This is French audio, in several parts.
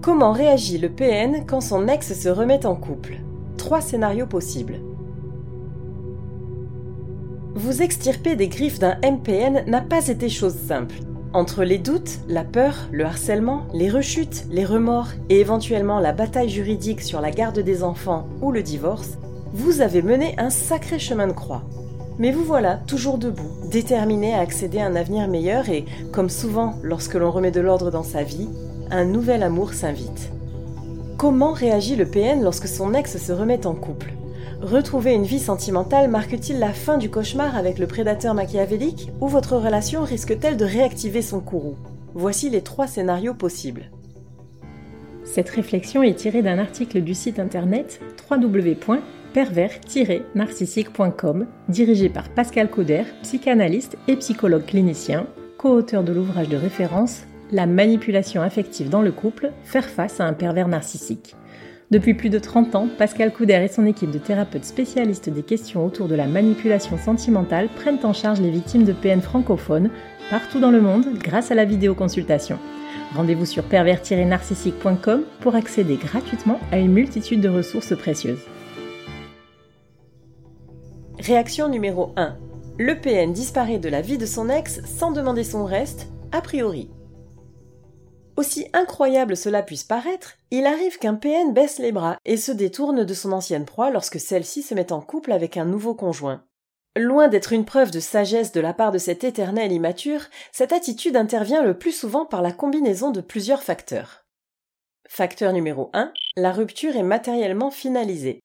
Comment réagit le PN quand son ex se remet en couple? Trois scénarios possibles. Vous extirper des griffes d'un MPN n'a pas été chose simple. Entre les doutes, la peur, le harcèlement, les rechutes, les remords et éventuellement la bataille juridique sur la garde des enfants ou le divorce, vous avez mené un sacré chemin de croix. Mais vous voilà, toujours debout, déterminé à accéder à un avenir meilleur et, comme souvent lorsque l'on remet de l'ordre dans sa vie, un nouvel amour s'invite. Comment réagit le PN lorsque son ex se remet en couple? Retrouver une vie sentimentale marque-t-il la fin du cauchemar avec le prédateur machiavélique ou votre relation risque-t-elle de réactiver son courroux? Voici les trois scénarios possibles. Cette réflexion est tirée d'un article du site internet www.pervers-narcissique.com dirigé par Pascal Cauder, psychanalyste et psychologue clinicien, co-auteur de l'ouvrage de référence La manipulation affective dans le couple, faire face à un pervers narcissique. Depuis plus de 30 ans, Pascal Couder et son équipe de thérapeutes spécialistes des questions autour de la manipulation sentimentale prennent en charge les victimes de PN francophones partout dans le monde grâce à la vidéoconsultation. Rendez-vous sur pervers-narcissique.com pour accéder gratuitement à une multitude de ressources précieuses. Réaction numéro 1. Le PN disparaît de la vie de son ex sans demander son reste, a priori. Aussi incroyable cela puisse paraître, il arrive qu'un PN baisse les bras et se détourne de son ancienne proie lorsque celle-ci se met en couple avec un nouveau conjoint. Loin d'être une preuve de sagesse de la part de cet éternel immature, cette attitude intervient le plus souvent par la combinaison de plusieurs facteurs. Facteur numéro 1. La rupture est matériellement finalisée.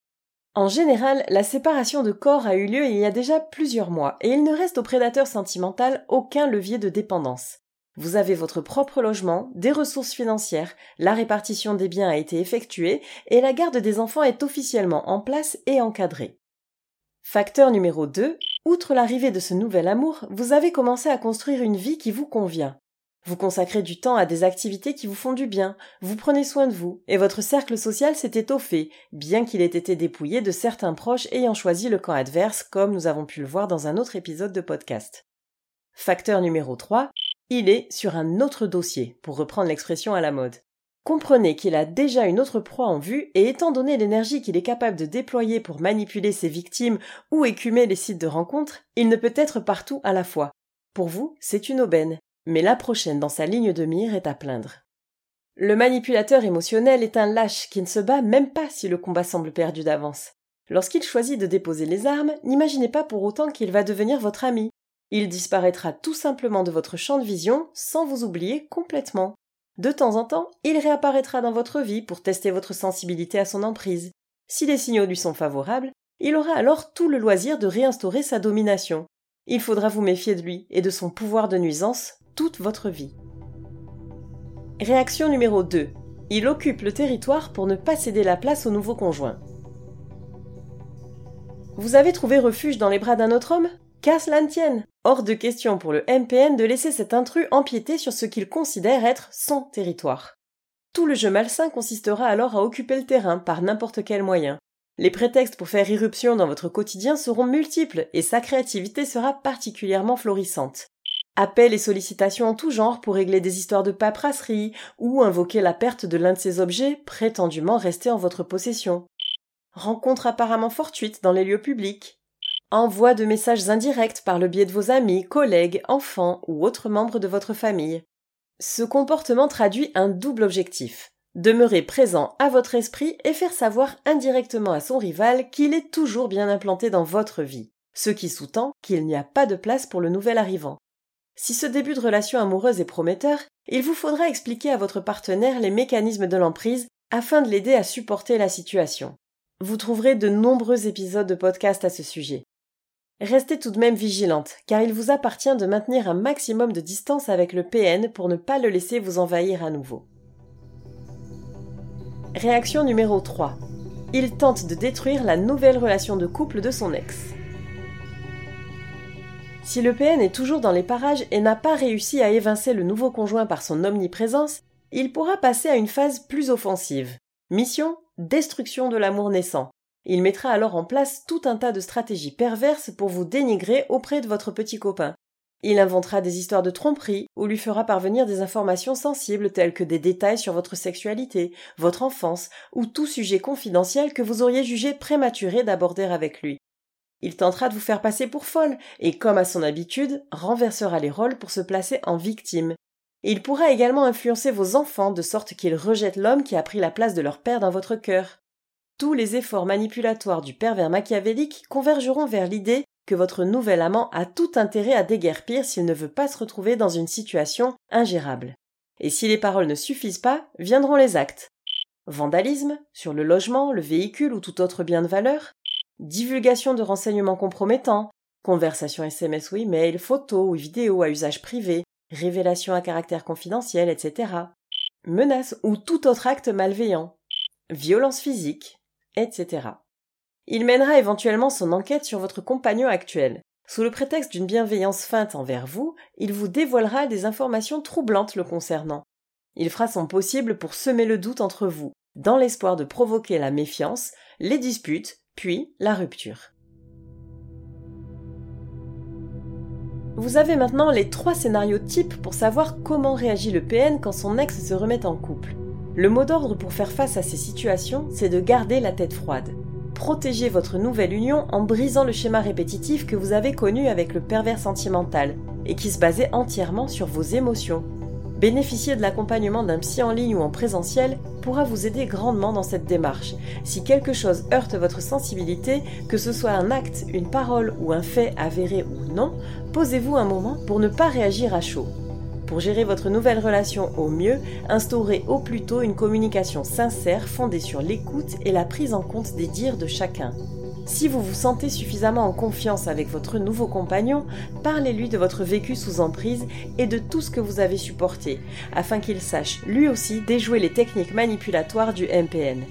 En général, la séparation de corps a eu lieu il y a déjà plusieurs mois et il ne reste au prédateur sentimental aucun levier de dépendance. Vous avez votre propre logement, des ressources financières, la répartition des biens a été effectuée et la garde des enfants est officiellement en place et encadrée. Facteur numéro 2. Outre l'arrivée de ce nouvel amour, vous avez commencé à construire une vie qui vous convient. Vous consacrez du temps à des activités qui vous font du bien, vous prenez soin de vous, et votre cercle social s'est étoffé, bien qu'il ait été dépouillé de certains proches ayant choisi le camp adverse, comme nous avons pu le voir dans un autre épisode de podcast. Facteur numéro 3. Il est sur un autre dossier, pour reprendre l'expression à la mode. Comprenez qu'il a déjà une autre proie en vue et étant donné l'énergie qu'il est capable de déployer pour manipuler ses victimes ou écumer les sites de rencontres, il ne peut être partout à la fois. Pour vous, c'est une aubaine, mais la prochaine dans sa ligne de mire est à plaindre. Le manipulateur émotionnel est un lâche qui ne se bat même pas si le combat semble perdu d'avance. Lorsqu'il choisit de déposer les armes, n'imaginez pas pour autant qu'il va devenir votre ami, il disparaîtra tout simplement de votre champ de vision sans vous oublier complètement. De temps en temps, il réapparaîtra dans votre vie pour tester votre sensibilité à son emprise. Si les signaux lui sont favorables, il aura alors tout le loisir de réinstaurer sa domination. Il faudra vous méfier de lui et de son pouvoir de nuisance toute votre vie. Réaction numéro 2. Il occupe le territoire pour ne pas céder la place au nouveau conjoint. Vous avez trouvé refuge dans les bras d'un autre homme? Qu'à cela Hors de question pour le MPN de laisser cet intrus empiéter sur ce qu'il considère être son territoire. Tout le jeu malsain consistera alors à occuper le terrain par n'importe quel moyen. Les prétextes pour faire irruption dans votre quotidien seront multiples et sa créativité sera particulièrement florissante. Appels et sollicitations en tout genre pour régler des histoires de paperasserie ou invoquer la perte de l'un de ces objets prétendument restés en votre possession. Rencontres apparemment fortuites dans les lieux publics, envoi de messages indirects par le biais de vos amis, collègues, enfants ou autres membres de votre famille. Ce comportement traduit un double objectif. Demeurer présent à votre esprit et faire savoir indirectement à son rival qu'il est toujours bien implanté dans votre vie, ce qui sous-tend qu'il n'y a pas de place pour le nouvel arrivant. Si ce début de relation amoureuse est prometteur, il vous faudra expliquer à votre partenaire les mécanismes de l'emprise afin de l'aider à supporter la situation. Vous trouverez de nombreux épisodes de podcast à ce sujet. Restez tout de même vigilante, car il vous appartient de maintenir un maximum de distance avec le PN pour ne pas le laisser vous envahir à nouveau. Réaction numéro 3. Il tente de détruire la nouvelle relation de couple de son ex. Si le PN est toujours dans les parages et n'a pas réussi à évincer le nouveau conjoint par son omniprésence, il pourra passer à une phase plus offensive. Mission destruction de l'amour naissant, il mettra alors en place tout un tas de stratégies perverses pour vous dénigrer auprès de votre petit copain. Il inventera des histoires de tromperie ou lui fera parvenir des informations sensibles telles que des détails sur votre sexualité, votre enfance ou tout sujet confidentiel que vous auriez jugé prématuré d'aborder avec lui. Il tentera de vous faire passer pour folle et, comme à son habitude, renversera les rôles pour se placer en victime. il pourra également influencer vos enfants de sorte qu'ils rejettent l'homme qui a pris la place de leur père dans votre cœur. Tous les efforts manipulatoires du pervers machiavélique convergeront vers l'idée que votre nouvel amant a tout intérêt à déguerpir s'il ne veut pas se retrouver dans une situation ingérable. Et si les paroles ne suffisent pas, viendront les actes. Vandalisme, sur le logement, le véhicule ou tout autre bien de valeur, divulgation de renseignements compromettants, conversations SMS ou email, photos ou vidéos à usage privé, révélations à caractère confidentiel, etc. Menaces ou tout autre acte malveillant, violence physique, etc. Il mènera éventuellement son enquête sur votre compagnon actuel. Sous le prétexte d'une bienveillance feinte envers vous, il vous dévoilera des informations troublantes le concernant. Il fera son possible pour semer le doute entre vous, dans l'espoir de provoquer la méfiance, les disputes, puis la rupture. Vous avez maintenant les trois scénarios types pour savoir comment réagit le PN quand son ex se remet en couple. Le mot d'ordre pour faire face à ces situations, c'est de garder la tête froide. Protégez votre nouvelle union en brisant le schéma répétitif que vous avez connu avec le pervers sentimental et qui se basait entièrement sur vos émotions. Bénéficier de l'accompagnement d'un psy en ligne ou en présentiel pourra vous aider grandement dans cette démarche. Si quelque chose heurte votre sensibilité, que ce soit un acte, une parole ou un fait avéré ou non, posez-vous un moment pour ne pas réagir à chaud. Pour gérer votre nouvelle relation au mieux, instaurez au plus tôt une communication sincère fondée sur l'écoute et la prise en compte des dires de chacun. Si vous vous sentez suffisamment en confiance avec votre nouveau compagnon, parlez-lui de votre vécu sous emprise et de tout ce que vous avez supporté, afin qu'il sache lui aussi déjouer les techniques manipulatoires du MPN.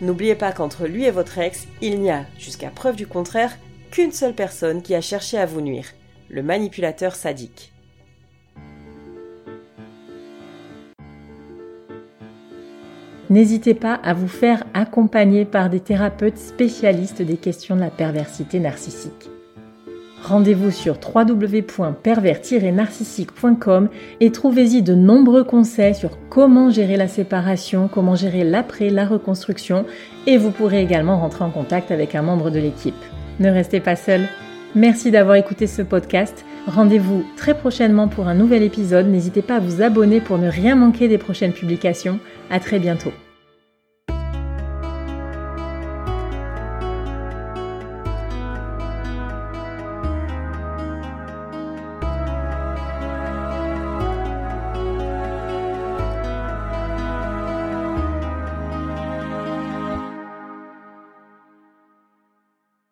N'oubliez pas qu'entre lui et votre ex, il n'y a, jusqu'à preuve du contraire, qu'une seule personne qui a cherché à vous nuire, le manipulateur sadique. N'hésitez pas à vous faire accompagner par des thérapeutes spécialistes des questions de la perversité narcissique. Rendez-vous sur www.pervers-narcissique.com et trouvez-y de nombreux conseils sur comment gérer la séparation, comment gérer l'après, la reconstruction et vous pourrez également rentrer en contact avec un membre de l'équipe. Ne restez pas seul. Merci d'avoir écouté ce podcast. Rendez-vous très prochainement pour un nouvel épisode. N'hésitez pas à vous abonner pour ne rien manquer des prochaines publications. À très bientôt.